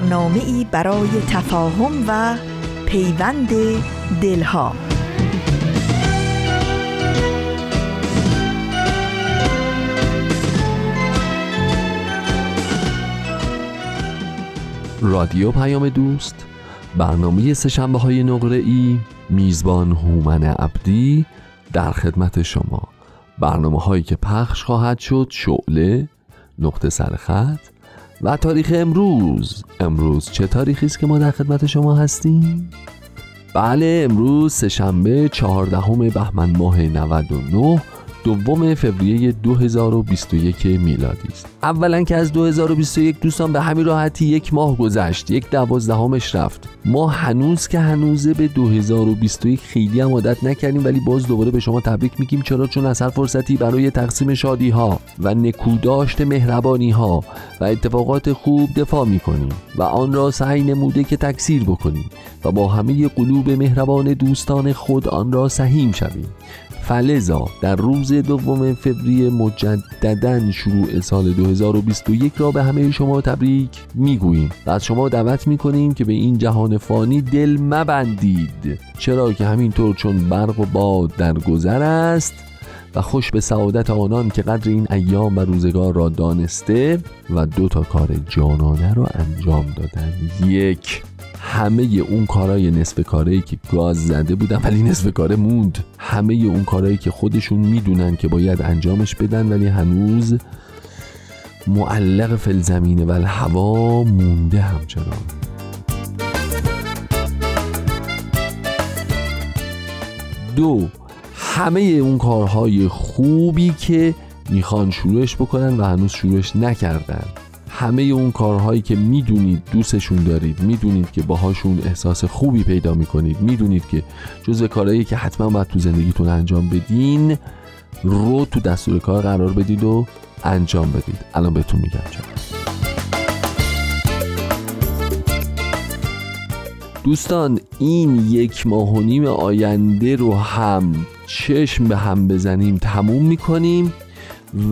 برنامه ای برای تفاهم و پیوند دلها. رادیو پیام دوست برنامه سشنبه های نقره ای میزبان هومن عبدی در خدمت شما. برنامه هایی که پخش خواهد شد شعله نقطه سرخط و تاریخ امروز امروز چه تاریخی است که ما در خدمت شما هستیم؟ بله امروز سهشنبه چهاردهم بهمن ماه 99 دوم فوریه 2021 میلادی است. اولا که از 2021 دوستان به همین راحتی یک ماه گذشت یک دوازدهمش رفت. ما هنوز که هنوزه به 2021 خیلی هم عادت نکردیم ولی باز دوباره به شما تبریک میگیم چرا؟ چون از هر فرصتی برای تقسیم شادی ها و نکوداشت مهربانی ها و اتفاقات خوب دفاع می‌کنیم و آن را سعی نموده که تکثیر بکنیم و با همه قلوب مهربان دوستان خود آن را سهیم شویم. فلزا در روز دوم فوریه مجددا شروع سال 2021 را به همه شما تبریک می‌گوییم. و از شما دعوت می‌کنیم که به این جهان فانی دل مبندید. چرا که همینطور چون برق و باد در گذر است و خوش به سعادت آنان که قدر این ایام و روزگار را دانسته و دو تا کار جانانه را انجام دادن. یک همه اون کارهای نصف کاری که گاز زده بودن ولی نصف کاره موند. همه اون کارهایی که خودشون می‌دونن که باید انجامش بدن ولی هنوز معلق فل زمینه و هوا مونده همچنان. دو همه اون کارهای خوبی که می‌خوان شروعش بکنن و هنوز شروعش نکردن. همه اون کارهایی که می‌دونید دوستشون دارید می‌دونید که باهاشون احساس خوبی پیدا می‌کنید می‌دونید که جزء کارهایی که حتما باید تو زندگیتون انجام بدین رو تو دستور کار قرار بدید و انجام بدید. الان بهتون میگم چرا. دوستان این یک ماه و نیم آینده رو هم چشم به هم بزنیم تموم می‌کنیم.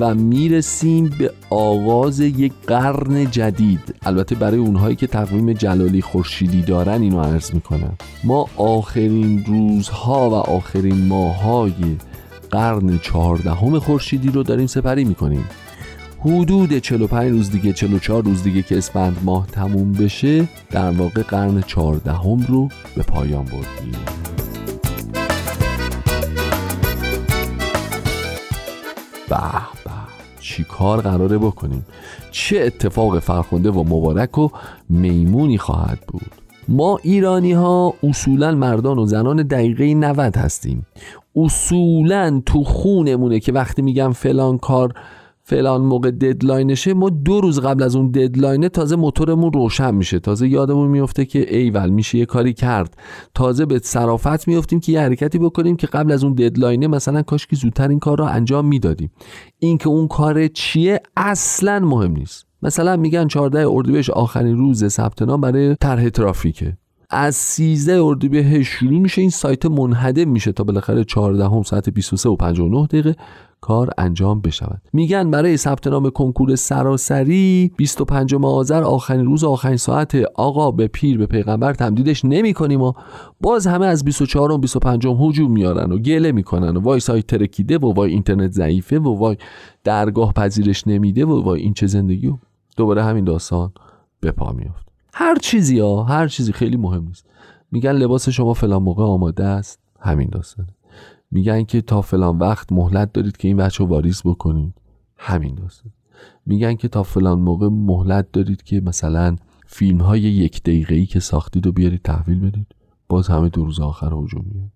و می‌رسیم به آغاز یک قرن جدید. البته برای اونهایی که تقویم جلالی خورشیدی دارن اینو عرض می‌کنم. ما آخرین روزها و آخرین ماهای قرن چهاردهم خورشیدی رو داریم سپری می‌کنیم. حدود 45 روز دیگه 44 روز دیگه که اسفند ماه تموم بشه در واقع قرن چهاردهم رو به پایان بردیم. به به. چی کار قراره بکنیم؟ چه اتفاق فرخنده و مبارک و میمونی خواهد بود؟ ما ایرانی ها اصولا مردان و زنان دقیقه 90 هستیم. اصولا تو خونمونه که وقتی میگم فلان کار فلان موقع ددلاینشه ما دو روز قبل از اون ددلاینه تازه موتورمون روشن میشه. تازه یادمون میفته که ایول میشه یه کاری کرد. تازه به صرافت میفتیم که یه حرکتی بکنیم که قبل از اون ددلاینه مثلا کاش که زودتر این کار رو انجام می‌دادیم. اینکه اون کار چیه اصلا مهم نیست. مثلا میگن 14 اردیبهشت آخرین روز ثبت نام برای طرح ترافیکه. از 13 اردیبهشت شروع میشه. این سایت منحدم میشه تا بالاخره 14 هم ساعت 23 و 59 دقیقه کار انجام بشود. میگن برای ثبت نام کنکور سراسری 25 آذر آخرین روز آخرین ساعت آقا به پیر به پیغمبر تمدیدش نمی کنیم و باز همه از 24 و 25 هجوم میارن و گله می‌کنن و وای سایت ترکیده و وای اینترنت ضعیفه و وای درگاه پذیرش نمیده و وای این چه زندگی دوباره همین داستان به پا میافت. هر چیزی ها هر چیزی خیلی مهم نیست. میگن لباس شما فلان موقع آماده است. همین داستانه. میگن که تا فلان وقت مهلت دارید که این بچه واریز بکنید. همین داستان میگن که تا فلان موقع مهلت دارید که مثلا فیلم های یک دقیقه ای که ساختید و بیارید تحویل بدید. باز همه دو روز آخر هجوم میاد.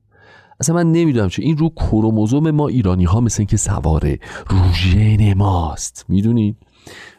اصلا من نمی‌دونم چه این رو کروموزوم ما ایرانی ها مثل که سواره رو ژن ماست. می‌دونید؟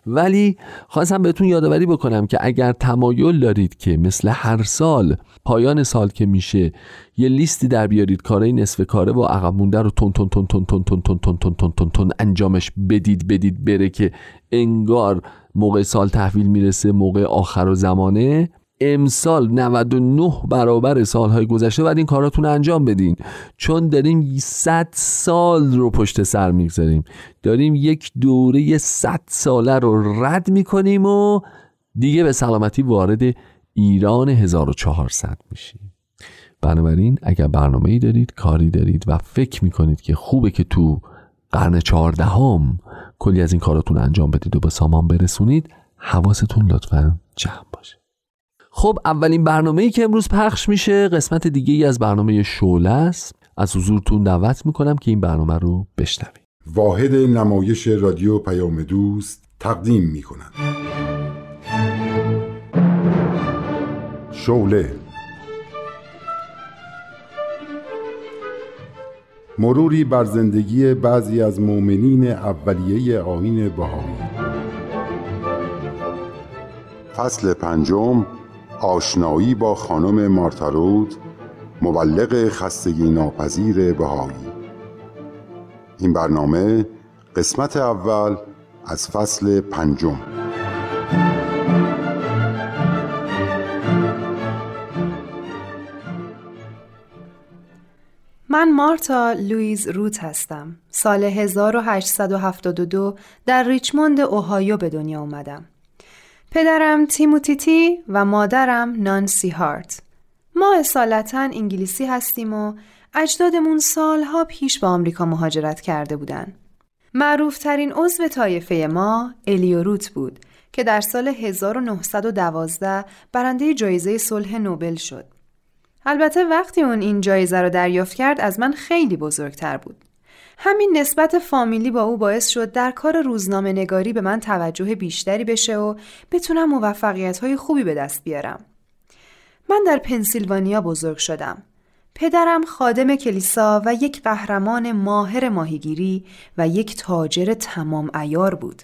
ولی خواستم بهتون یادآوری بکنم که اگر تمایل دارید که مثل هر سال پایان سال که میشه یه لیستی در بیارید کارهای نصف کاره و عقب مونده رو تون تون تون تون تون تون تون تون تون تون تون تون انجامش بدید بدید بره که انگار موقع سال تحویل می‌رسه موقع آخر و زمانه امسال 99 برابر سالهای گذشته باید این کاراتون انجام بدین. چون داریم 100 سال رو پشت سر می‌گذاریم. داریم یک دوره 100 ساله رو رد می‌کنیم و دیگه به سلامتی وارد ایران 1400 میشیم. بنابراین اگر برنامه ای دارید کاری دارید و فکر می‌کنید که خوبه که تو قرن چهاردهم کلی از این کاراتون انجام بدید و به سامان برسونید حواستون لطفا جمع باشه. خب اولین برنامه ای که امروز پخش میشه قسمت دیگه ای از برنامه شوله است. از حضورتون دعوت می‌کنم که این برنامه رو بشنوید. واحد نمایش رادیو پیام دوست تقدیم می‌کنند شوله مروری بر زندگی بعضی از مؤمنین اولیه آین بهایی. فصل پنجم. آشنایی با خانم مارتارود مبلغ خستگی ناپذیر بهایی این برنامه قسمت اول از فصل پنجم من مارتا لویز روت هستم. سال 1872 در ریچموند اوهایو به دنیا اومدم. پدرم تیموتیتی و مادرم نانسی هارت. ما اصالتا انگلیسی هستیم و اجدادمون سالها پیش به آمریکا مهاجرت کرده بودن. معروفترین عضو طایفه ما الیوروت بود که در سال 1912 برنده جایزه صلح نوبل شد. البته وقتی اون این جایزه رو دریافت کرد از من خیلی بزرگتر بود. همین نسبت فامیلی با او باعث شد در کار روزنامه نگاری به من توجه بیشتری بشه و بتونم موفقیت های خوبی به دست بیارم. من در پنسیلوانیا بزرگ شدم. پدرم خادم کلیسا و یک قهرمان ماهر ماهیگیری و یک تاجر تمام ایار بود.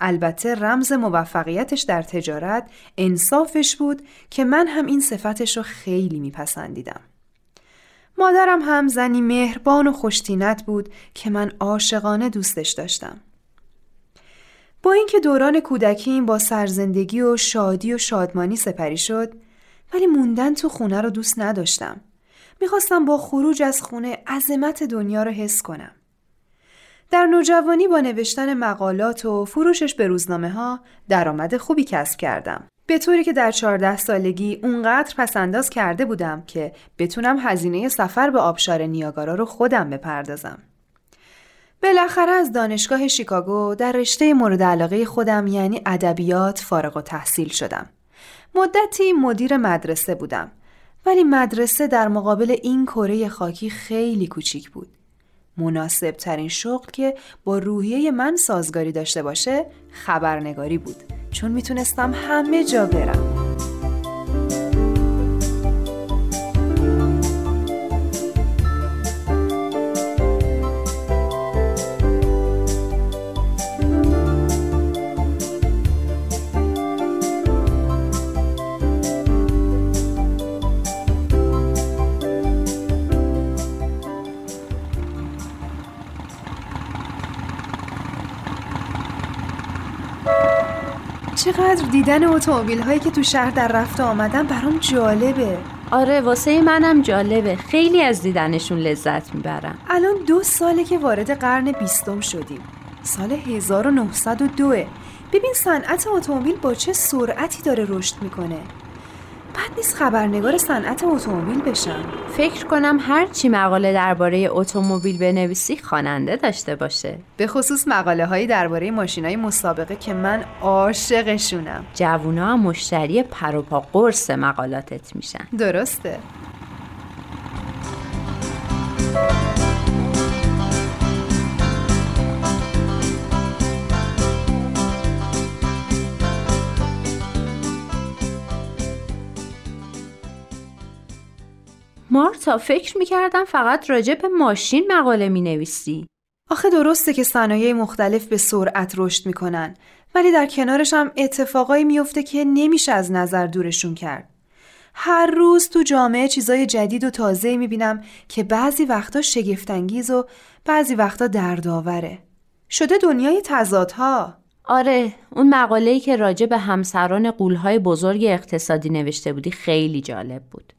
البته رمز موفقیتش در تجارت انصافش بود که من هم این صفتش رو خیلی میپسندیدم. مادرم هم زنی مهربان و خوشتینت بود که من عاشقانه دوستش داشتم. با اینکه دوران کودکیم با سرزندگی و شادی و شادمانی سپری شد ولی موندن تو خونه رو دوست نداشتم. می‌خواستم با خروج از خونه عظمت دنیا رو حس کنم. در نوجوانی با نوشتن مقالات و فروشش به روزنامه ها درآمد خوبی کسب کردم. به طوری که در 14 سالگی اونقدر پسنداز کرده بودم که بتونم هزینه سفر به آبشار نیاگارا رو خودم بپردازم. بالاخره از دانشگاه شیکاگو در رشته مورد علاقه خودم یعنی ادبیات فارغ و تحصیل شدم. مدتی مدیر مدرسه بودم ولی مدرسه در مقابل این کره خاکی خیلی کوچیک بود. مناسب ترین شغل که با روحیه من سازگاری داشته باشه خبرنگاری بود چون می‌تونستم همه جا برم. چقدر دیدن اتومبیل هایی که تو شهر در رفت آمدن برام جالبه. آره واسه منم جالبه. خیلی از دیدنشون لذت می‌برم الان دو ساله که وارد قرن بیستم شدیم. سال 1902 ببین صنعت اتومبیل با چه سرعتی داره رشد می‌کنه. بد نیست خبرنگار صنعت اتومبیل بشم فکر کنم هر چی مقاله درباره اتومبیل بنویسی خواننده داشته باشه. به خصوص مقاله هایی درباره ماشین های مسابقه که من عاشقشونم. جوونا مشتری پروپا قرص مقالاتت میشن. درسته. مارتا فکر می‌کردم فقط راجع به ماشین مقاله می‌نویسی آخه درسته که صنایع مختلف به سرعت رشد می‌کنن ولی در کنارش هم اتفاقایی میفته که نمیشه از نظر دورشون کرد. هر روز تو جامعه چیزای جدید و تازه می‌بینم که بعضی وقتا شگفتانگیز و بعضی وقتا دردآوره. شده دنیای تضادها. آره اون مقاله‌ای که راجع به همسران قولهای بزرگ اقتصادی نوشته بودی خیلی جالب بود.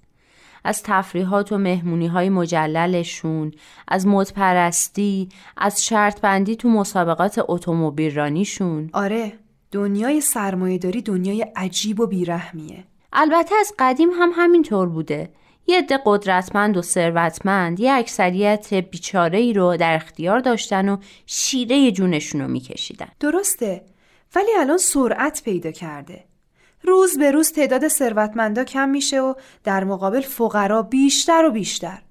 از تفریحات و مهمونی های مجللشون، از مدپرستی، از شرط بندی تو مسابقات اتومبیل رانیشون. آره، دنیای سرمایهداری دنیای عجیب و بیرحمیه. البته از قدیم هم همینطور بوده. یه عده قدرتمند و ثروتمند یه اکثریت بیچاره ای رو در اختیار داشتن و شیره جونشون رو میکشیدن. درسته، ولی الان سرعت پیدا کرده. روز به روز تعداد ثروتمندا کم میشه و در مقابل فقرا بیشتر و بیشتر.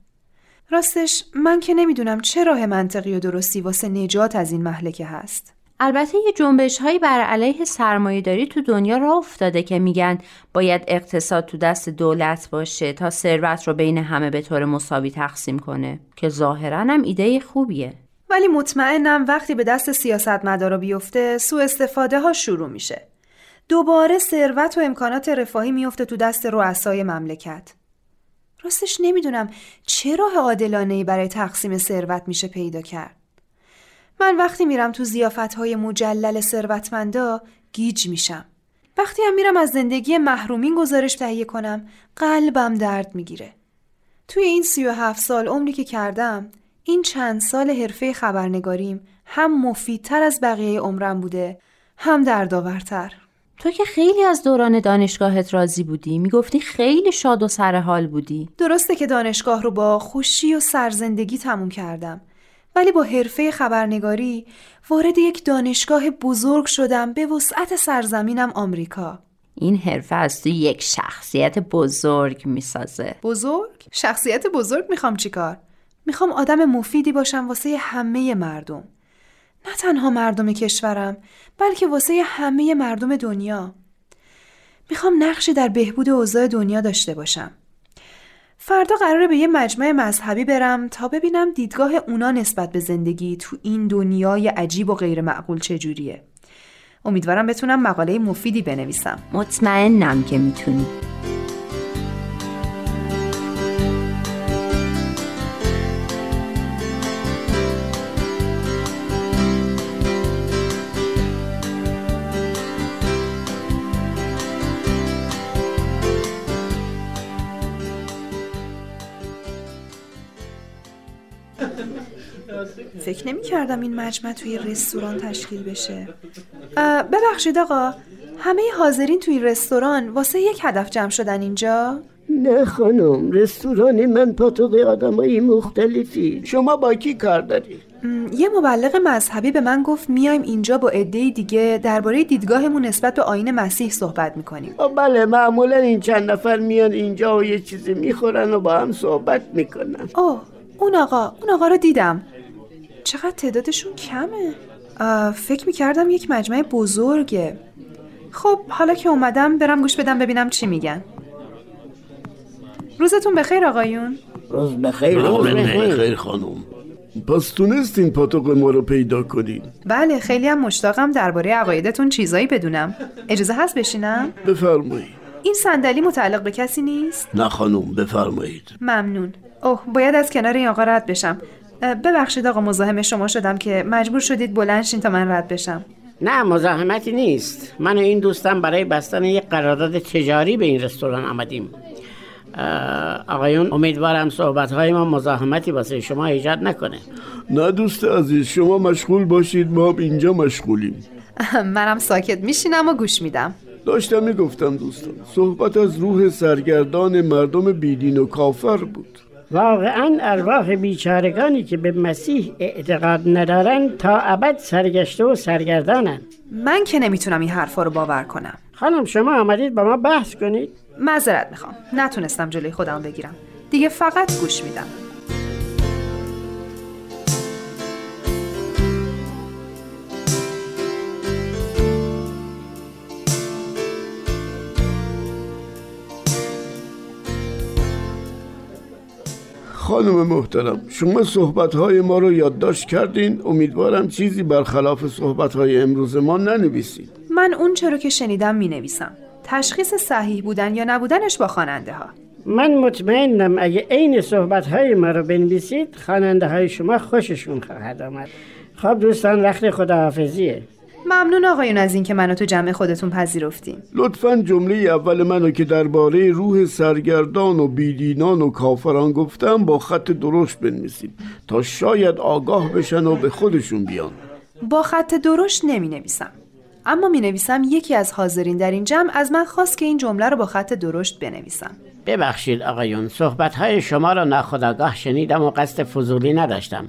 راستش من که نمی‌دونم چه راه منطقی و درستی واسه نجات از این محلکه هست. البته یه جنبش هایی بر علیه سرمایه داری تو دنیا را افتاده که میگن باید اقتصاد تو دست دولت باشه تا ثروت رو بین همه به طور مساوی تقسیم کنه که ظاهرا هم ایده خوبیه. ولی مطمئنم وقتی به دست سیاستمدارا بیفته سوء استفاده ها شروع میشه. دوباره ثروت و امکانات رفاهی میفته تو دست رؤسای مملکت. راستش نمی‌دونم چه راه عادلانه برای تقسیم ثروت میشه پیدا کرد. من وقتی میرم تو زیافت های مجلل ثروتمندا گیج میشم. وقتی هم میرم از زندگی محرومین گزارش تهیه کنم قلبم درد می‌گیره. توی این سی و هفت سال عمری که کردم این چند سال حرفه خبرنگاریم هم مفیدتر از بقیه عمرم بوده هم دردآورتر. تو که خیلی از دوران دانشگاهت راضی بودی. می‌گفتی خیلی شاد و سرحال بودی. درسته که دانشگاه رو با خوشی و سرزندگی تموم کردم. ولی با حرفه خبرنگاری وارد یک دانشگاه بزرگ شدم به وسعت سرزمینم آمریکا. این حرفه از تو یک شخصیت بزرگ می‌سازه. بزرگ؟ شخصیت بزرگ می‌خوام چیکار؟ می‌خوام آدم مفیدی باشم واسه همه مردم. نه تنها مردم کشورم بلکه واسه همه مردم دنیا. می‌خوام نقشی در بهبود اوضاع دنیا داشته باشم. فردا قراره به یه مجمع مذهبی برم تا ببینم دیدگاه اونا نسبت به زندگی تو این دنیای عجیب و غیر معقول چجوریه. امیدوارم بتونم مقاله مفیدی بنویسم. مطمئنم که می‌تونی. فکر نمی کردم این مجمع توی رستوران تشکیل بشه. ببخشید آقا همه حاضرین توی رستوران واسه یک هدف جمع شدن اینجا؟ نه خانم رستوران من پاتوق آدمایی مختلفی. شما با کی کار داری؟ یه مبلغ مذهبی به من گفت میایم اینجا با عده دیگه درباره دیدگاهمون نسبت به آین مسیح صحبت می‌کنیم. بله معمولا این چند نفر میان اینجا و یه چیزی می‌خورن و با هم صحبت می‌کنن. اوه اون آقا اون آقا رو دیدم. چقدر تعدادشون کمه؟ فکر می‌کردم یک مجمع بزرگه. خب حالا که اومدم برم گوش بدم ببینم چی میگن. روزتون بخیر آقایون. روز بخیر روز بخیر خانم. پس تونستین پاتوق ما رو پیدا کنین. بله خیلی هم مشتاقم درباره عقایدتون چیزایی بدونم. اجازه هست بشینم؟ بفرمایید. این صندلی متعلق به کسی نیست؟ نه خانم بفرمایید. ممنون. اوه باید از کنار این آقا رد بشم. ببخشید آقا مزاحم شما شدم که مجبور شدید بلند تا من رد بشم. نه مزاحمتی نیست. من و این دوستم برای بستن یک قرارداد تجاری به این رستوران آمدیم. آقایون امیدوارم صحبت های ما مزاحمتی واسه شما ایجاد نکنه. نه دوست عزیز شما مشغول باشید ما هم اینجا مشغولیم. منم ساکت میشینم و گوش میدم. داشتم می‌گفتم دوستان صحبت از روح سرگردان مردم بیدین و کافر بود. واقعا ارواح بیچارگانی که به مسیح اعتقاد ندارن تا ابد سرگشته و سرگردانن من که نمی‌تونم این حرفا رو باور کنم. خانم شما آمدید با ما بحث کنید؟ معذرت می‌خوام. نتونستم جلوی خودم بگیرم. دیگه فقط گوش میدم. خانم محترم شما صحبت های ما رو یادداشت کردین؟ امیدوارم چیزی برخلاف صحبت های امروز ما ننویسید. من اون چرا که شنیدم می نویسم تشخیص صحیح بودن یا نبودنش با خواننده ها من مطمئنم اگه عین صحبت های ما رو بنویسید خواننده های شما خوششون خواهد آمد. خب دوستان وقت خداحافظیه. ممنون آقایون از اینکه منو تو جمع خودتون پذیرفتین. لطفا جمله اول منو که درباره روح سرگردان و بیدینان و کافران گفتم با خط درشت بنویسید تا شاید آگاه بشن و به خودشون بیان. با خط درشت نمی نویسم اما می نویسم یکی از حاضرین در این جمع از من خواست که این جمله رو با خط درشت بنویسم. ببخشید آقایون صحبت های شما را ناخداگاه شنیدم و قصد فضولی نداشتم.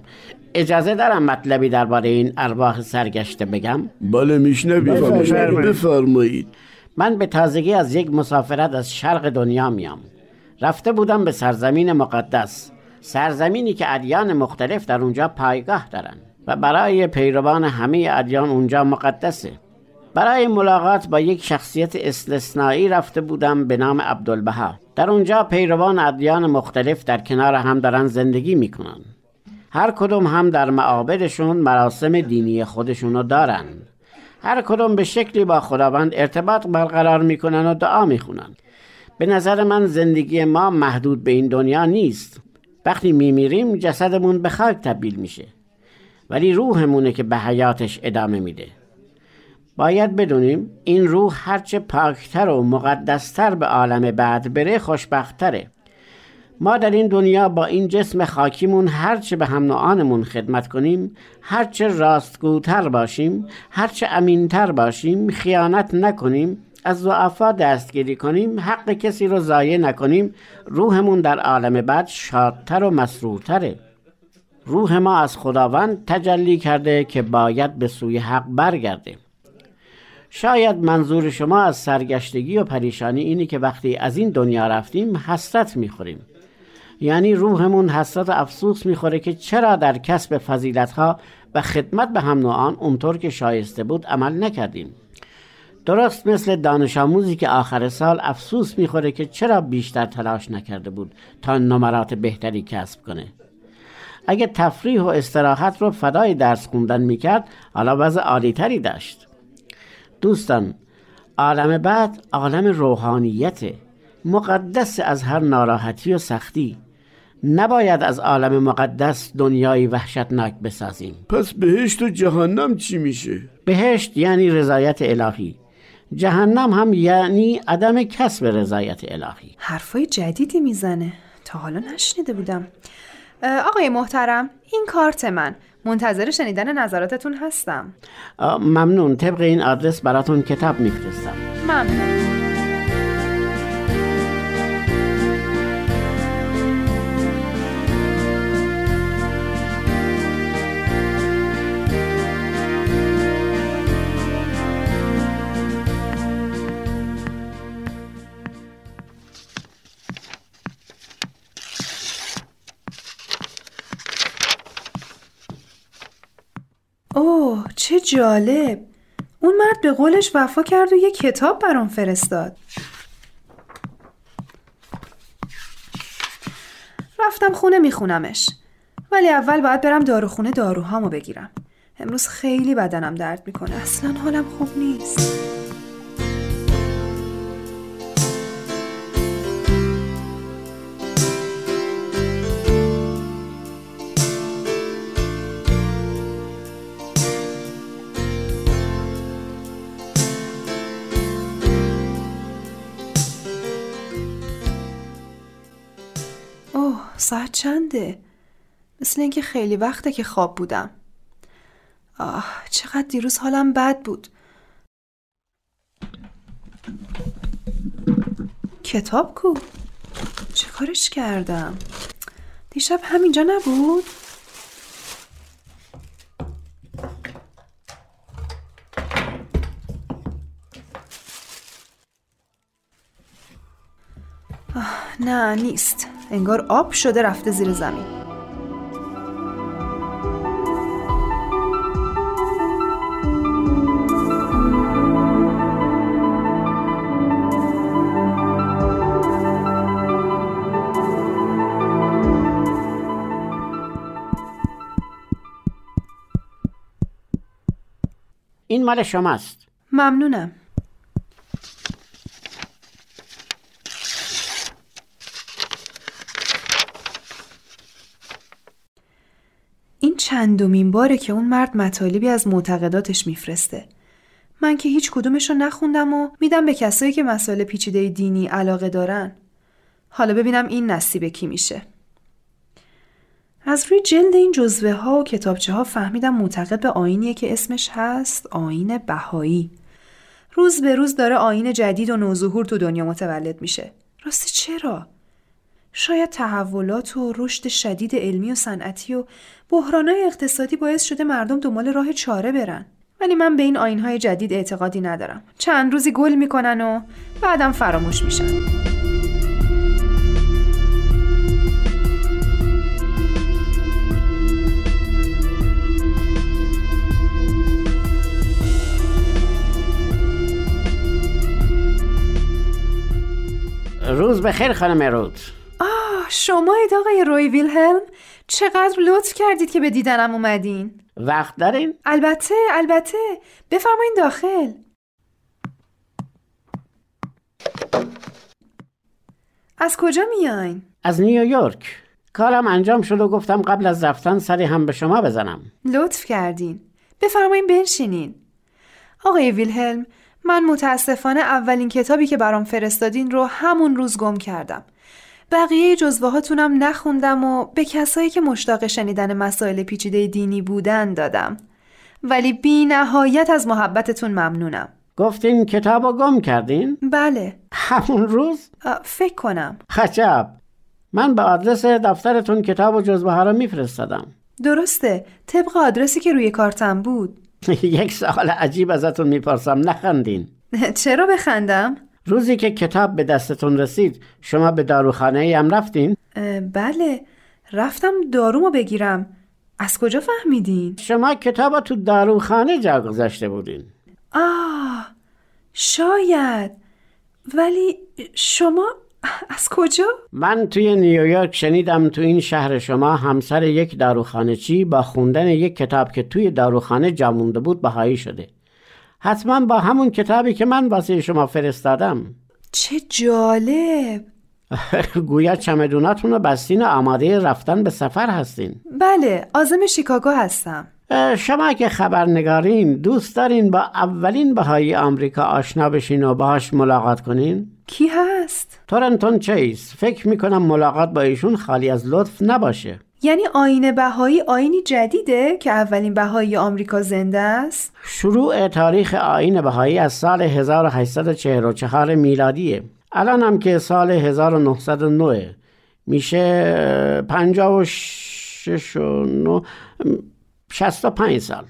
اجازه دارم مطلبی درباره این ارواح سرگشته بگم؟ بله میشنوید بفرمایید. من به تازگی از یک مسافرت از شرق دنیا میام. رفته بودم به سرزمین مقدس سرزمینی که ادیان مختلف در اونجا پایگاه دارن و برای پیروان همه ادیان اونجا مقدسه. برای ملاقات با یک شخصیت استثنایی رفته بودم به نام عبدالبها. در اونجا پیروان ادیان مختلف در کنار هم دارن زندگی می‌کنن. هر کدوم هم در معابدشون مراسم دینی خودشونو دارن. هر کدوم به شکلی با خداوند ارتباط برقرار می‌کنن و دعا می‌خونن. به نظر من زندگی ما محدود به این دنیا نیست. وقتی میمیریم جسدمون به خاک تبدیل میشه. ولی روحمونه که به حیاتش ادامه میده. باید بدونیم این روح هرچه پاکتر و مقدستر به عالم بعد بره خوشبختتره. ما در این دنیا با این جسم خاکیمون هرچه به هم نوعانمون خدمت کنیم هرچه راستگوتر باشیم هرچه امینتر باشیم خیانت نکنیم از ضعفا دستگیری کنیم حق کسی رو ضایع نکنیم روحمون در عالم بعد شادتر و مسرورتره. روح ما از خداوند تجلی کرده که باید به سوی حق برگرده. شاید منظور شما از سرگشتگی و پریشانی اینی که وقتی از این دنیا رفتیم حسرت می‌خوریم. یعنی روحمون حسرت افسوس می‌خوره که چرا در کسب فضیلتها و خدمت به هم نوعان اونطور که شایسته بود عمل نکردیم. درست مثل دانش آموزی که آخر سال افسوس می‌خوره که چرا بیشتر تلاش نکرده بود تا نمرات بهتری کسب کنه. اگه تفریح و استراحت رو فدای درس خوندن می‌کرد حالا وضع عالیتری داشت. دوستان عالم بعد عالم روحانیت مقدس از هر ناراحتی و سختی. نباید از عالم مقدس دنیای وحشتناک بسازیم. پس بهشت و جهنم چی میشه؟ بهشت یعنی رضایت الهی. جهنم هم یعنی عدم کسب رضایت الهی. حرفای جدیدی می‌زنه. تا حالا نشنیده بودم. آقای محترم این کارت من. منتظر شنیدن نظراتتون هستم. ممنون. طبق این آدرس براتون کتاب میفرستم. ممنون. چه جالب اون مرد به قولش وفا کرد و یه کتاب برام فرستاد. رفتم خونه میخونمش. ولی اول باید برم داروخونه داروهامو بگیرم. امروز خیلی بدنم درد می‌کنه. اصلا حالم خوب نیست. ساعت چنده؟ مثل اینکه خیلی وقته که خواب بودم آه چقدر دیروز حالم بد بود کتاب کو؟ چه کارش کردم؟ دیشب همینجا نبود؟ نه نیست انگار آب شده رفته زیر زمین. این مال شماست. ممنونم. چندمین باره که اون مرد مطالبی از معتقداتش میفرسته. من که هیچ کدومش رو نخوندم و میدم به کسایی که مسائل پیچیده دینی علاقه دارن. حالا ببینم این نصیب کی میشه. از روی جلد این جزوه ها و کتابچه ها فهمیدم معتقد به آینیه که اسمش هست آین بهایی. روز به روز داره آین جدید و نوظهور تو دنیا متولد میشه. راستی چرا؟ شاید تحولات و رشد شدید علمی و صنعتی و بحرانهای اقتصادی باعث شده مردم دنبال راه چاره برن. ولی من به این آینهای جدید اعتقادی ندارم. چند روزی گل می‌کنن و بعدم فراموش میشن. روز بخیر خانم رود. شمایید آقای روی ویلهلم چقدر لطف کردید که به دیدنم اومدین. وقت دارین؟ البته البته. بفرمایین داخل. از کجا میاین؟ از نیویورک. کارم انجام شد و گفتم قبل از رفتن سری هم به شما بزنم. لطف کردین. بفرمایین بنشینین. آقای ویلهلم من متاسفانه اولین کتابی که برام فرستادین رو همون روز گم کردم. بقیه جزوه هاتونم نخوندم و به کسایی که مشتاق شنیدن مسائل پیچیده دینی بودن دادم. ولی بی نهایت از محبتتون ممنونم. گفتین کتاب رو گم کردین؟ بله. همون روز؟ فکر کنم. خچب من به آدرس دفترتون کتاب و جزوه ها رو میفرستادم. درسته. طبق آدرسی که روی کارتم بود. یک سوال عجیب ازتون می‌پرسم. نخندین. چرا بخندم؟ روزی که کتاب به دستتون رسید شما به داروخانه هم رفتین؟ بله رفتم دارومو بگیرم از کجا فهمیدین؟ شما کتاب تو داروخانه جا گذاشته بودین آه شاید ولی شما از کجا؟ من توی نیویورک شنیدم تو این شهر شما همسر یک داروخانه چی با خوندن یک کتاب که توی داروخانه جا مونده بود بهایی شده حتما با همون کتابی که من واسه شما فرستادم. چه جالب. گویا چمدوناتون رو بستین و آماده رفتن به سفر هستین. بله آزم شیکاگو هستم. شما که خبرنگارین دوست دارین با اولین بهایی آمریکا آشنا بشین و باهاش ملاقات کنین؟ کی هست؟ تورنتون چیز فکر می‌کنم ملاقات با ایشون خالی از لطف نباشه. یعنی آین بهایی آینی جدیده که اولین بهایی آمریکا زنده است؟ شروع تاریخ آین بهایی از سال 1844 میلادیه. الان هم که سال 1909 میشه 56 و 9 65 سال.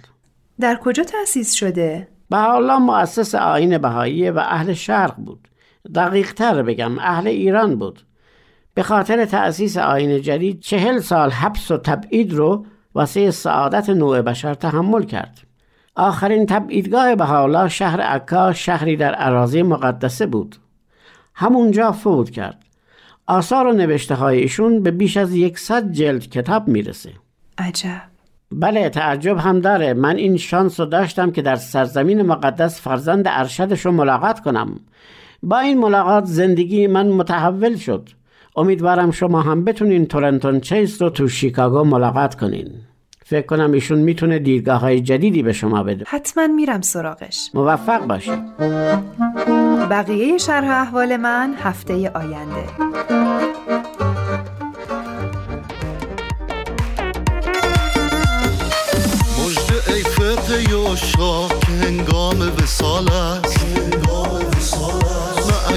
در کجا تأسیس شده؟ به حالا مؤسس آین بهایی و اهل شرق بود. دقیق تر بگم اهل ایران بود. به خاطر تأسیس آین جدید چهل سال حبس و تبعید رو واسه سعادت نوع بشر تحمل کرد. آخرین تبعیدگاه بهاءالله شهر عکا شهری در اراضی مقدسه بود. همونجا فوت کرد. آثار و نوشته های ایشون به بیش از یکصد جلد کتاب می‌رسه. عجب. بله تعجب هم داره. من این شانس رو داشتم که در سرزمین مقدس فرزند ارشدش رو ملاقات کنم. با این ملاقات زندگی من متحول شد. امیدوارم شما هم بتونین تورنتون چیس رو تو شیکاگو ملاقات کنین. فکر کنم ایشون می‌تونه دیدگاه های جدیدی به شما بده. حتما میرم سراغش. موفق باشید بقیه شرح احوال من هفته آینده. مجد ای فتح یوشا که هنگام وسال است.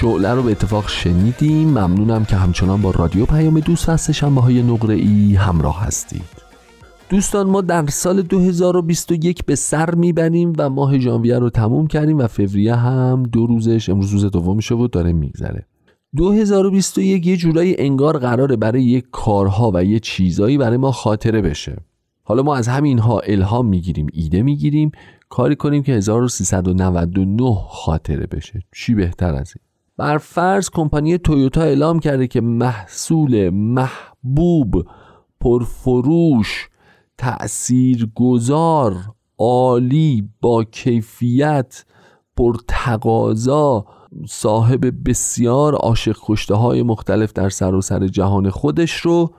شعله رو به اتفاق شنیدیم. ممنونم که همچنان با رادیو پیام دوست از سشنبه های نقره ای همراه هستید. دوستان ما در سال 2021 به سر می‌بریم و ماه ژانویه رو تموم کردیم و فوریه هم دو روزش امروز روز دوم میشه و داره میگذره. 2021 یه جورایی انگار قراره برای یه کارها و یه چیزایی برای ما خاطره بشه. حالا ما از همینها الهام می‌گیریم ایده می‌گیریم کاری کنیم که 1399 خاطره بشه. چی بهتر از این؟ بر فرض کمپانی تویوتا اعلام کرده که محصول محبوب پرفروش تأثیرگذار عالی با کیفیت پرتقاضا صاحب بسیار عاشق کشته های مختلف در سراسر سر جهان خودش رو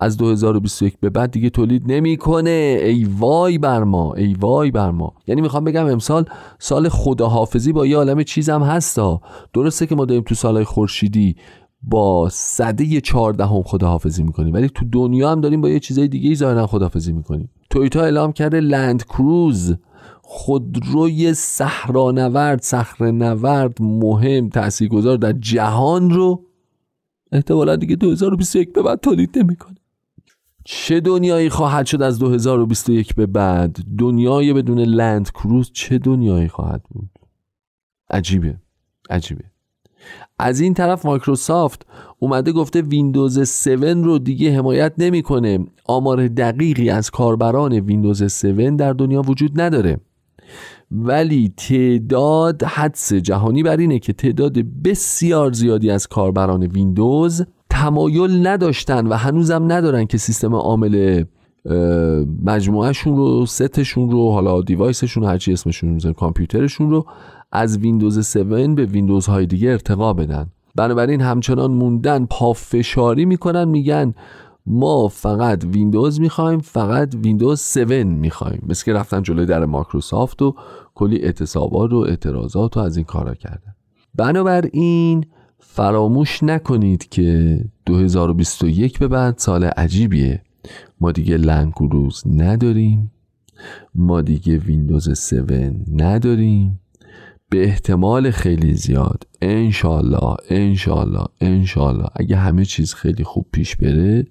از 2021 به بعد دیگه تولید نمی‌کنه. ای وای بر ما ای وای بر ما. یعنی می‌خوام بگم امسال سال خداحافظی با یه عالم چیزم هستا درسته که ما داریم تو سالهای خورشیدی با صده چهاردهم خداحافظی می‌کنیم ولی تو دنیا هم داریم با یه چیزای دیگه ظاهرا خداحافظی می‌کنیم. تویوتا اعلام کرده لند کروز خودروی صحرانورد نورد مهم تاثیرگذار در جهان رو احتمالا دیگه 2021 به بعد تولید نمی‌کنه. چه دنیایی خواهد شد از 2021 به بعد؟ دنیای بدون لند کروز چه دنیایی خواهد بود؟ عجیبه عجیبه. از این طرف مایکروسافت اومده گفته ویندوز 7 رو دیگه حمایت نمی‌کنه. آمار دقیقی از کاربران ویندوز 7 در دنیا وجود نداره. ولی تعداد حدس جهانی بر اینه که تعداد بسیار زیادی از کاربران ویندوز تمایل نداشتن و هنوزم ندارن که سیستم عامل مجموعه‌شون رو ستشون رو حالا device شون هرچی اسمشون رو کامپیوترشون رو از ویندوز 7 به ویندوز های دیگه ارتقا بدن. بنابراین همچنان موندن پافشاری می‌کنن میگن ما فقط ویندوز می‌خوایم فقط ویندوز 7 می‌خوایم. مثل که رفتن جلوی در مایکروسافت و کلی اعتصابات و اعتراضات و از این کارا کردن. بنابراین فراموش نکنید که 2021 به بعد سال عجیبیه. ما دیگه لنگروز نداریم. ما دیگه ویندوز 7 نداریم. به احتمال خیلی زیاد. انشالله انشالله انشالله اگه همه چیز خیلی خوب پیش بره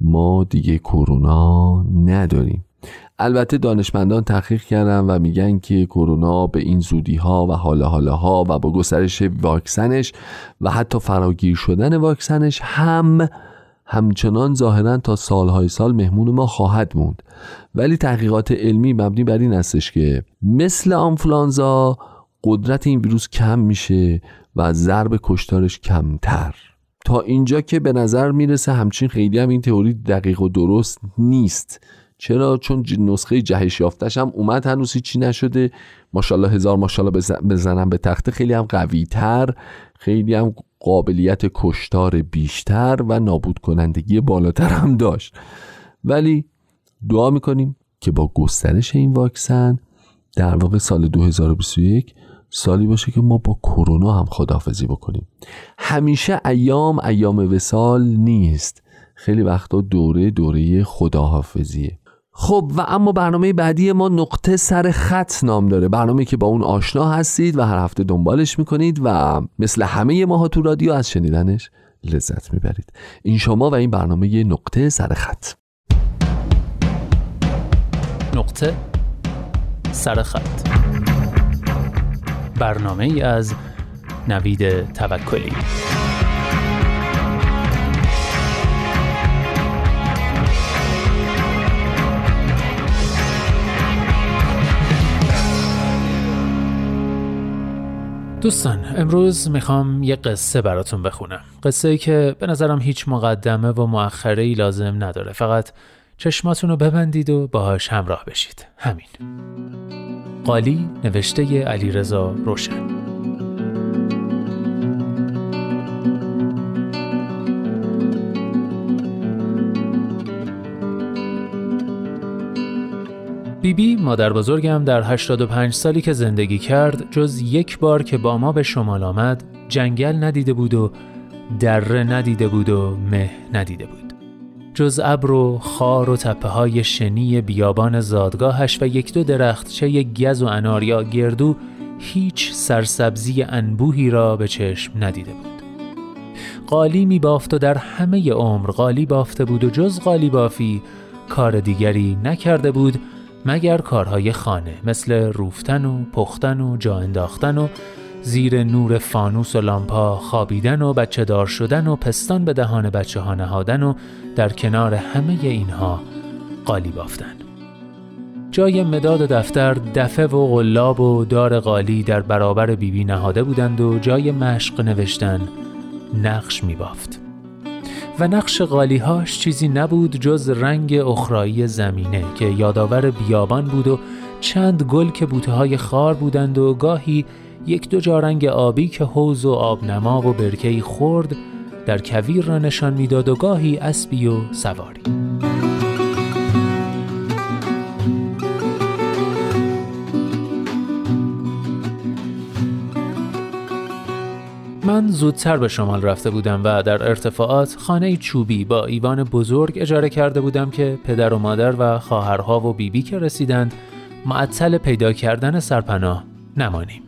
ما دیگه کرونا نداریم. البته دانشمندان تحقیق کردن و میگن که کرونا به این زودی ها و حالا حالا ها و با گسترش واکسنش و حتی فراگیر شدن واکسنش هم همچنان ظاهرا تا سالهای سال مهمون ما خواهد موند. ولی تحقیقات علمی مبنی بر این هستش که مثل آنفلانزا قدرت این ویروس کم میشه و ضرب کشتارش کمتر. تا اینجا که به نظر می‌رسه همچین خیلی هم این تئوری دقیق و درست نیست. چرا؟ چون نسخه جهش یافتش هم اومد هنوز چی نشده. ماشاءالله هزار ماشاءالله بزنم به تخته. خیلی هم قوی تر خیلی هم قابلیت کشتار بیشتر و نابود کنندگی بالاتر هم داشت. ولی دعا می‌کنیم که با گسترش این واکسن در واقع سال 2021 سالی باشه که ما با کرونا هم خداحافظی بکنیم. همیشه ایام ایام وسال نیست. خیلی وقتا دوره دوره خداحافظیه. خب و اما برنامه بعدی ما نقطه سر خط نام داره. برنامه که با اون آشنا هستید و هر هفته دنبالش می‌کنید و مثل همه ماها تو رادیو از شنیدنش لذت می‌برید. این شما و این برنامه نقطه سر خط. نقطه سر خط. برنامه از نوید توکلی. دوستان امروز می‌خوام یه قصه براتون بخونم. قصه ای که به نظرم هیچ مقدمه و مؤخره ای لازم نداره. فقط چشماتون رو ببندید و باهاش همراه بشید. همین. قالی نوشته علیرضا روشن. بیبی مادر بزرگم در 85 سالی که زندگی کرد جز یک بار که با ما به شمال آمد جنگل ندیده بود و دره ندیده بود و مه ندیده بود. جز ابر و خار و تپه های شنی بیابان زادگاهش و یک دو درخت چه یک گز و انار یا گردو هیچ سرسبزی انبوهی را به چشم ندیده بود. قالی می بافت و در همه عمر قالی بافته بود و جز قالی بافی کار دیگری نکرده بود. مگر کارهای خانه مثل روفتن و پختن و جا انداختن و زیر نور فانوس و لامپا خوابیدن و بچه دار شدن و پستان به دهان بچه ها نهادن و در کنار همه اینها قالی بافتن جای مداد دفتر دفه و غلاب و دار قالی در برابر بیبی بی نهاده بودند و جای مشق نوشتن نقش می بافت. و نقش قالیهاش چیزی نبود جز رنگ اخرایی زمینه که یادآور بیابان بود و چند گل که بوته های خار بودند و گاهی یک دو جارنگ آبی که حوز و آبنما و برکهی خورد در کویر را نشان می‌داد و گاهی اسبی و سواری. من زودتر به شمال رفته بودم و در ارتفاعات خانه چوبی با ایوان بزرگ اجاره کرده بودم که پدر و مادر و خواهرها و بیبی که رسیدند معطل پیدا کردن سرپناه نمانیم.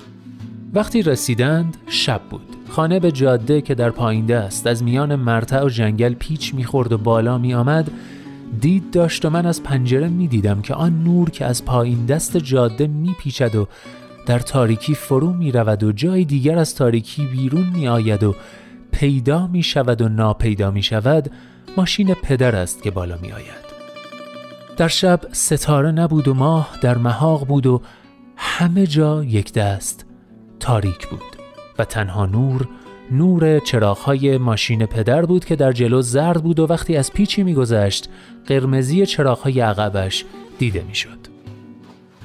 وقتی رسیدند شب بود. خانه به جاده که در پایین است از میان مرتع و جنگل پیچ می‌خورد و بالا می آمد دید داشت و من از پنجره می دیدم که آن نور که از پایین دست جاده می پیچد و در تاریکی فرو می رود و جای دیگر از تاریکی بیرون می آید و پیدا می شود و ناپیدا می شود ماشین پدر است که بالا می آید در شب ستاره نبود و ماه در محاق بود و همه جا یک دست تاریک بود و تنها نور نور چراغهای ماشین پدر بود که در جلو زرد بود و وقتی از پیچی میگذشت قرمزی چراغهای عقبش دیده می‌شد.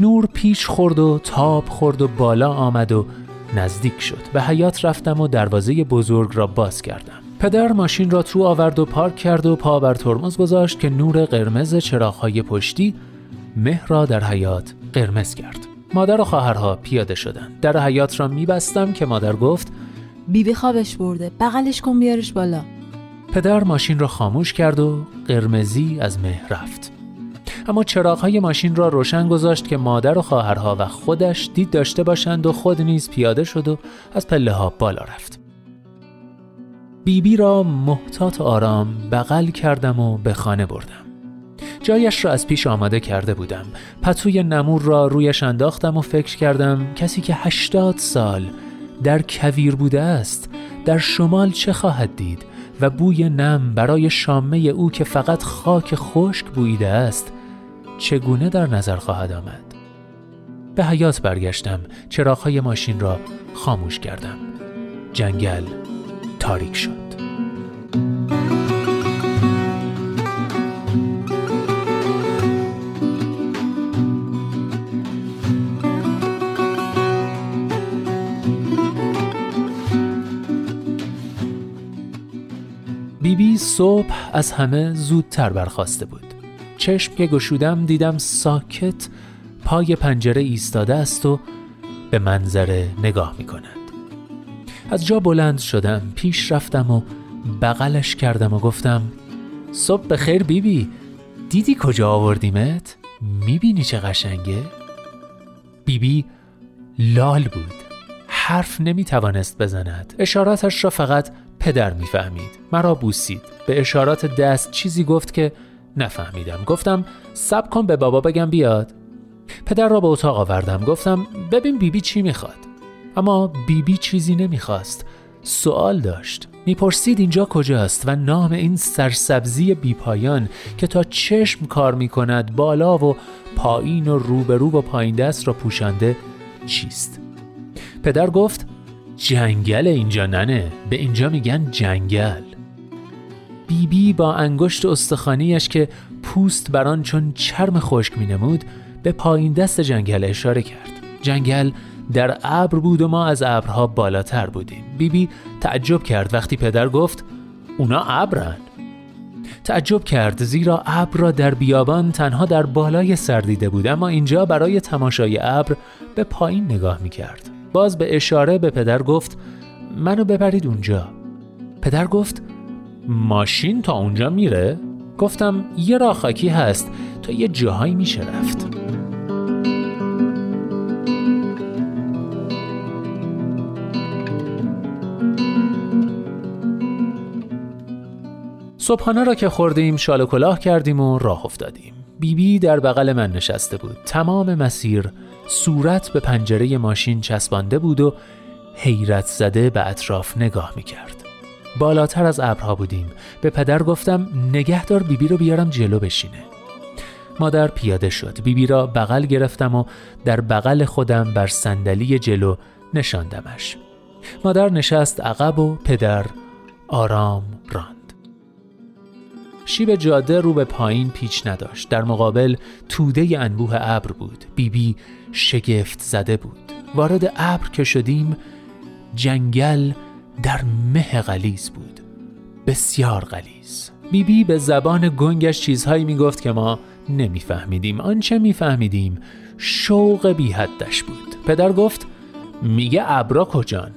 نور پیش خورد و تاب خورد و بالا آمد و نزدیک شد. به حیات رفتم و دروازه بزرگ را باز کردم. پدر ماشین را تو آورد و پارک کرد و پا بر ترمز گذاشت که نور قرمز چراغهای پشتی مه را در حیات قرمز کرد. مادر و خواهرها پیاده شدند. در حیات را میبستم که مادر گفت بیبی خوابش برده. بغلش کن بیارش بالا. پدر ماشین را خاموش کرد و قرمزی از مه رفت. اما چراغهای ماشین را روشن گذاشت که مادر و خواهرها و خودش دید داشته باشند و خود نیز پیاده شد و از پله ها بالا رفت. بیبی بی را محتاط آرام بغل کردم و به خانه بردم. جایش را از پیش آماده کرده بودم. پتوی نمور را رویش انداختم و فکر کردم کسی که هشتاد سال در کویر بوده است در شمال چه خواهد دید و بوی نم برای شامه او که فقط خاک خشک بویده است چگونه در نظر خواهد آمد؟ به حیات برگشتم چراغهای ماشین را خاموش کردم. جنگل تاریک شد. بیبی صبح از همه زودتر برخواسته بود. چشم که گشودم دیدم ساکت پای پنجره ایستاده است و به منظره نگاه می کند. از جا بلند شدم پیش رفتم و بغلش کردم و گفتم صبح خیر بیبی دیدی کجا آوردیمت؟ می‌بینی چه قشنگه؟ بیبی لال بود حرف نمی توانست بزند اشاراتش را فقط پدر می‌فهمید مرا بوسید به اشارات دست چیزی گفت که نفهمیدم. گفتم سب کن به بابا بگم بیاد. پدر را به اتاق آوردم. گفتم ببین بیبی بی چی می‌خواد. اما بیبی بی چیزی نمی‌خواست. سوال داشت. می‌پرسید اینجا کجاست و نام این سرسبزی بیپایان که تا چشم کار می‌کند بالا و پایین و روبرو و پایین دست را پوشانده چیست؟ پدر گفت جنگل اینجا ننه. به اینجا میگن جنگل. بیبی بی با انگشت استخانیش که پوست بران چون چرم خشک می نمود به پایین دست جنگل اشاره کرد. جنگل در ابر بود و ما از ابرها بالاتر بودیم. بیبی بی تعجب کرد. وقتی پدر گفت اونا ابرن. تعجب کرد زیرا ابر را در بیابان تنها در بالای سر دیده بود. اما اینجا برای تماشای ابر به پایین نگاه می کرد باز به اشاره به پدر گفت منو ببرید اونجا. پدر گفت ماشین تا اونجا میره؟ گفتم یه راه خاکی هست تا یه جاهایی میشه رفت صبحانه را که خوردیم شال و کلاه کردیم و راه افتادیم بیبی بی در بغل من نشسته بود تمام مسیر صورت به پنجره ماشین چسبانده بود و حیرت زده به اطراف نگاه می کرد. بالاتر از ابرها بودیم. به پدر گفتم نگهدار بیبی رو بیارم جلو بشینه. مادر پیاده شد. بیبی را بغل گرفتم و در بغل خودم بر صندلی جلو نشاندمش. مادر نشست عقب و پدر آرام راند. شیب جاده رو به پایین پیچ نداشت. در مقابل توده انبوه ابر بود. بیبی شگفت زده بود. وارد ابر که شدیم جنگل در مه غلیز بود. بسیار غلیز بیبی به زبان گنگش چیزهایی می‌گفت که ما نمیفهمیدیم. آنچه میفهمیدیم شوق بی حدش بود. پدر گفت میگه ابرا کجان؟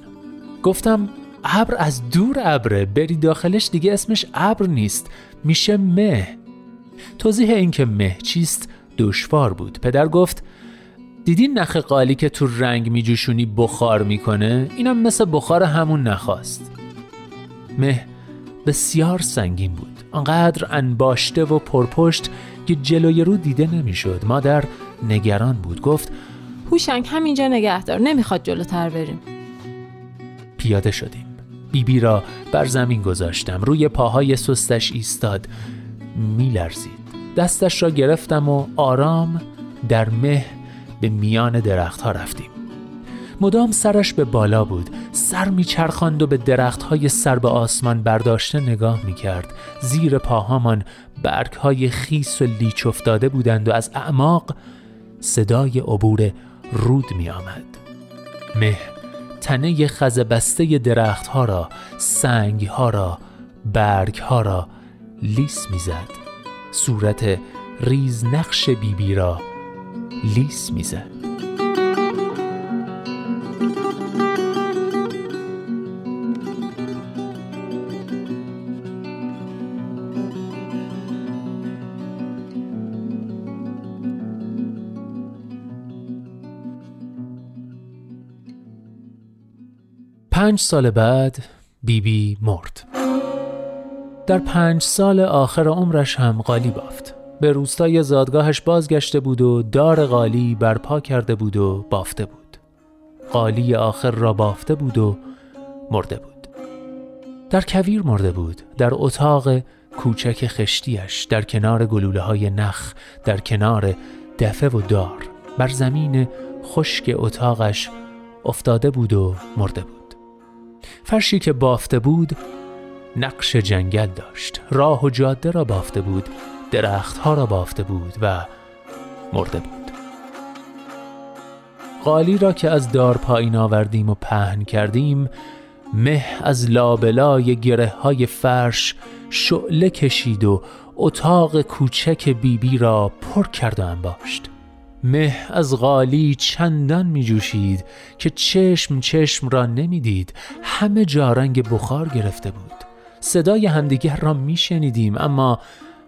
گفتم ابر از دور ابره. بری داخلش دیگه اسمش ابر نیست. میشه مه. توضیح اینکه مه چیست دشوار بود. پدر گفت دیدی نخ قالی که تو رنگ میجوشونی بخار می‌کنه؟ اینم مثل بخار همون نخواست. مه بسیار سنگین بود. آنقدر انباشته و پرپشت که جلوی رو دیده نمی‌شد. مادر نگران بود. گفت هوشنگ همینجا نگهدار نمی‌خواد جلوتر بریم. پیاده شدیم. بیبی را بر زمین گذاشتم. روی پاهای سستش ایستاد. میلرزید. دستش را گرفتم و آرام در مه به میان درختها رفتیم. مدام سرش به بالا بود سر میچرخاند و به درختهای سر به آسمان برداشته نگاه می‌کرد. زیر پاهامان برگهای خیس و لیچ افتاده بودند و از اعماق صدای عبور رود می آمد. مه تنه خزبسته درختها را سنگها را برگها را لیس می‌زد. صورت ریز نقش بیبی را لیس می‌زد پنج سال بعد بیبی بی مرد. در پنج سال آخر عمرش هم قالی بافت به روستای زادگاهش بازگشته بود و دار قالی برپا کرده بود و بافته بود. قالی آخر را بافته بود و مرده بود. در کویر مرده بود در اتاق کوچک خشتیش در کنار گلوله های نخ در کنار دفه و دار. بر زمین خشک اتاقش افتاده بود و مرده بود. فرشی که بافته بود نقش جنگل داشت. راه و جاده را بافته بود. درختها را بافته بود و مرده بود. قالی را که از دار پایین آوردیم و پهن کردیم مه از لابلای گره های فرش شعله کشید و اتاق کوچک بیبی بی را پر کرد و انباشت. مه از غالی چندان می جوشید که چشم چشم را نمی‌دید همه جا رنگ بخار گرفته بود. صدای همدیگر را می شنیدیم اما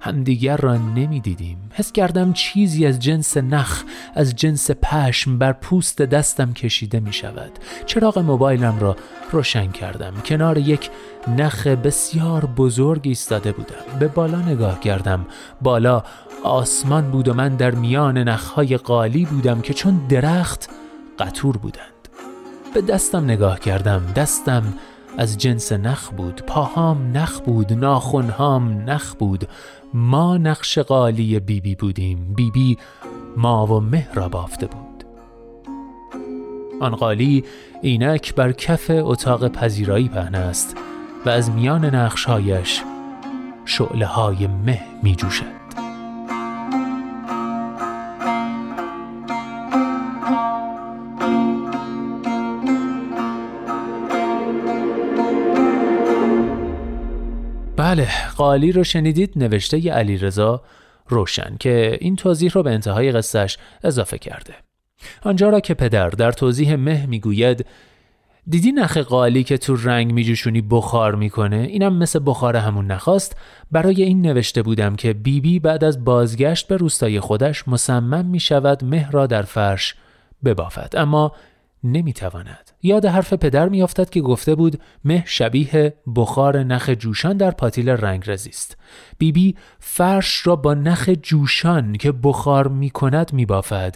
همدیگر را نمی‌دیدیم. حس کردم چیزی از جنس نخ از جنس پشم بر پوست دستم کشیده می شود چراغ موبایلم را روشن کردم. کنار یک نخ بسیار بزرگ ایستاده بودم. به بالا نگاه کردم. بالا آسمان بود و من در میان نخهای قالی بودم که چون درخت قطور بودند. به دستم نگاه کردم. دستم از جنس نخ بود. پاهام نخ بود. ناخونهام نخ بود. ما نقش قالی بیبی بی بودیم. بیبی بی ما و مه را بافته بود. آن قالی اینک بر کف اتاق پذیرایی پهن است و از میان نقشهایش شعله های مه می جوشد بله قالی رو شنیدید نوشته ی علی رضا روشن که این توضیح رو به انتهای قصهش اضافه کرده. آنجا را که پدر در توضیح مه می‌گوید دیدی نخ قالی که تو رنگ میجوشونی بخار می‌کنه؟ اینم مثل بخار همون نخواست. برای این نوشته بودم که بیبی بی بعد از بازگشت به روستای خودش مصمم می‌شود مه را در فرش ببافد. اما نمی‌تواند یاد حرف پدر میافتد که گفته بود مه شبیه بخار نخ جوشان در پاتیل رنگرزی است بیبی فرش را با نخ جوشان که بخار می‌کند میبافد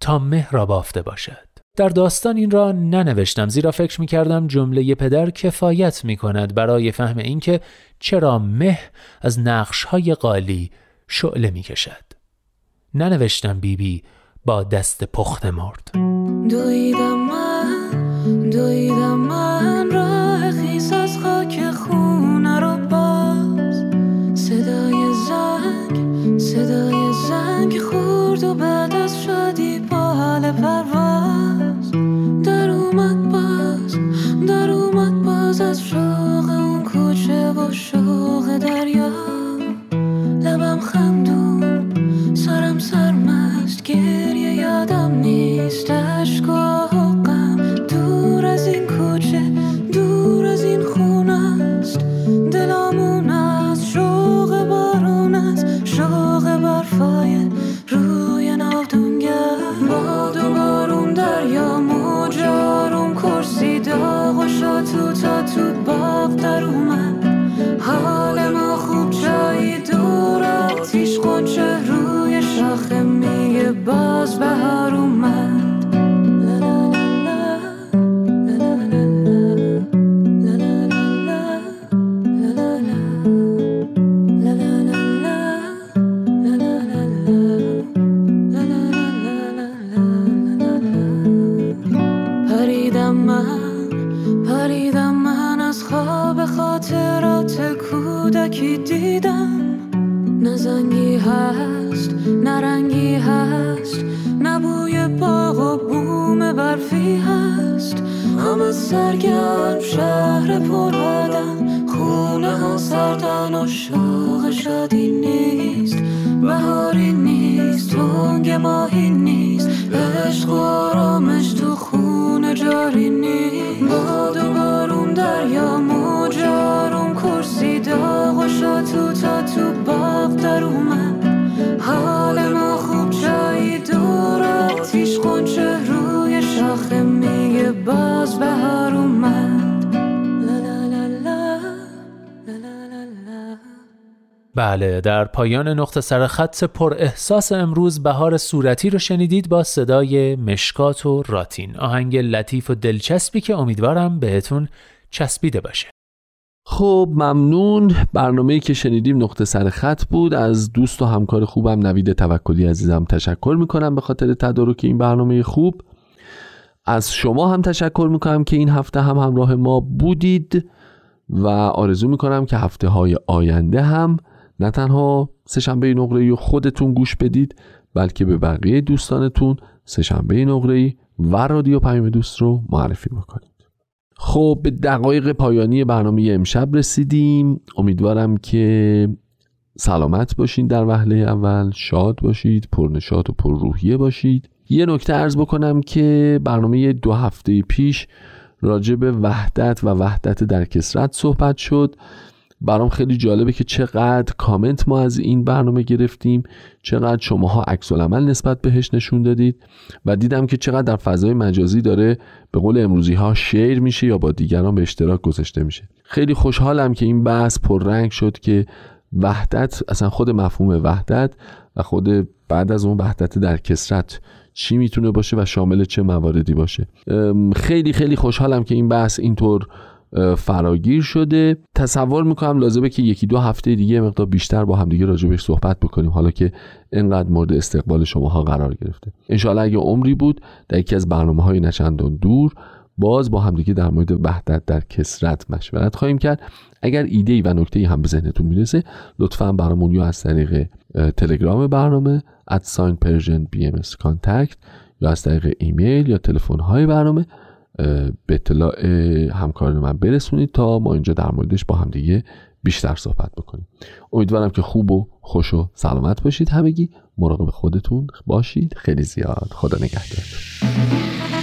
تا مه را بافته باشد در داستان این را ننوشتم زیرا فکر می کردم جمله پدر کفایت می کند برای فهم اینکه چرا مه از نقش های قالی شعله می کشد. ننوشتم بیبی بی با دست پخت مرد. دویدم من دویدم من راه خیس خاک خونه رو باز. صدای زنگ صدای زنگ خورد و بعد از شادی با حال پرواز. در اومد باز در اومد باز از شوق اون کوچه و شوق دریا. لبم خندون سرم سرمست گریه یادم نیست اشک و دور بله در پایان نقطه سر خط پر احساس امروز بهار صورتی رو شنیدید با صدای مشکات و راتین. آهنگ لطیف و دلچسبی که امیدوارم بهتون چسبیده باشه. خب ممنون. برنامه که شنیدیم نقطه سر خط بود. از دوست و همکار خوبم نوید توکلی عزیزم تشکر می‌کنم به خاطر تدارک این برنامه خوب. از شما هم تشکر می‌کنم که این هفته هم همراه ما بودید و آرزو می‌کنم که هفته های آینده هم نه تنها سهشنبه نقره خودتون گوش بدید بلکه به بقیه دوستانتون سهشنبه نقره و رادیو پیام دوست رو معرفی بکنید. خب به دقایق پایانی برنامه امشب رسیدیم. امیدوارم که سلامت باشین در وهله اول شاد باشید پرنشاد و پرروحیه باشید. یه نکته ارز بکنم که برنامه دو هفته پیش راجع وحدت و وحدت در کسرت صحبت شد. برام خیلی جالبه که چقدر کامنت ما از این برنامه گرفتیم چقدر شماها عکس عمل نسبت بهش نشون دادید و دیدم که چقدر در فضای مجازی داره به قول امروزی ها شیر میشه یا با دیگران به اشتراک گذاشته میشه. خیلی خوشحالم که این بحث پررنگ شد که وحدت اصلا خود مفهوم وحدت و خود بعد از اون وحدت در کسرت چی می‌تونه باشه و شامل چه مواردی باشه. خیلی خیلی خوشحالم که این بحث اینطور فراگیر شده. تصور می‌کنم لازمه که یکی دو هفته دیگه مقدار بیشتر با هم دیگه راجبش صحبت بکنیم. حالا که اینقدر مورد استقبال شماها قرار گرفته. انشاءالله اگه عمری بود در یکی از برنامه های نچندان دور باز با همدیگه در مورد وحدت در کسرت مشورت خواهیم کرد. اگر ایده ای و نکته ای هم به ذهنتون می‌رسه لطفا برامون یا از طریق تلگرام برنامه at sign Persian BM یا از طریق ایمیل یا تلفن های برنامه به اطلاع همکاران من برسونید تا ما اینجا در موردش با هم دیگه بیشتر صحبت بکنیم. امیدوارم که خوب و خوش و سلامت باشید همگی. مراقب خودتون باشید. خیلی زیاد. خدا نگهدارتون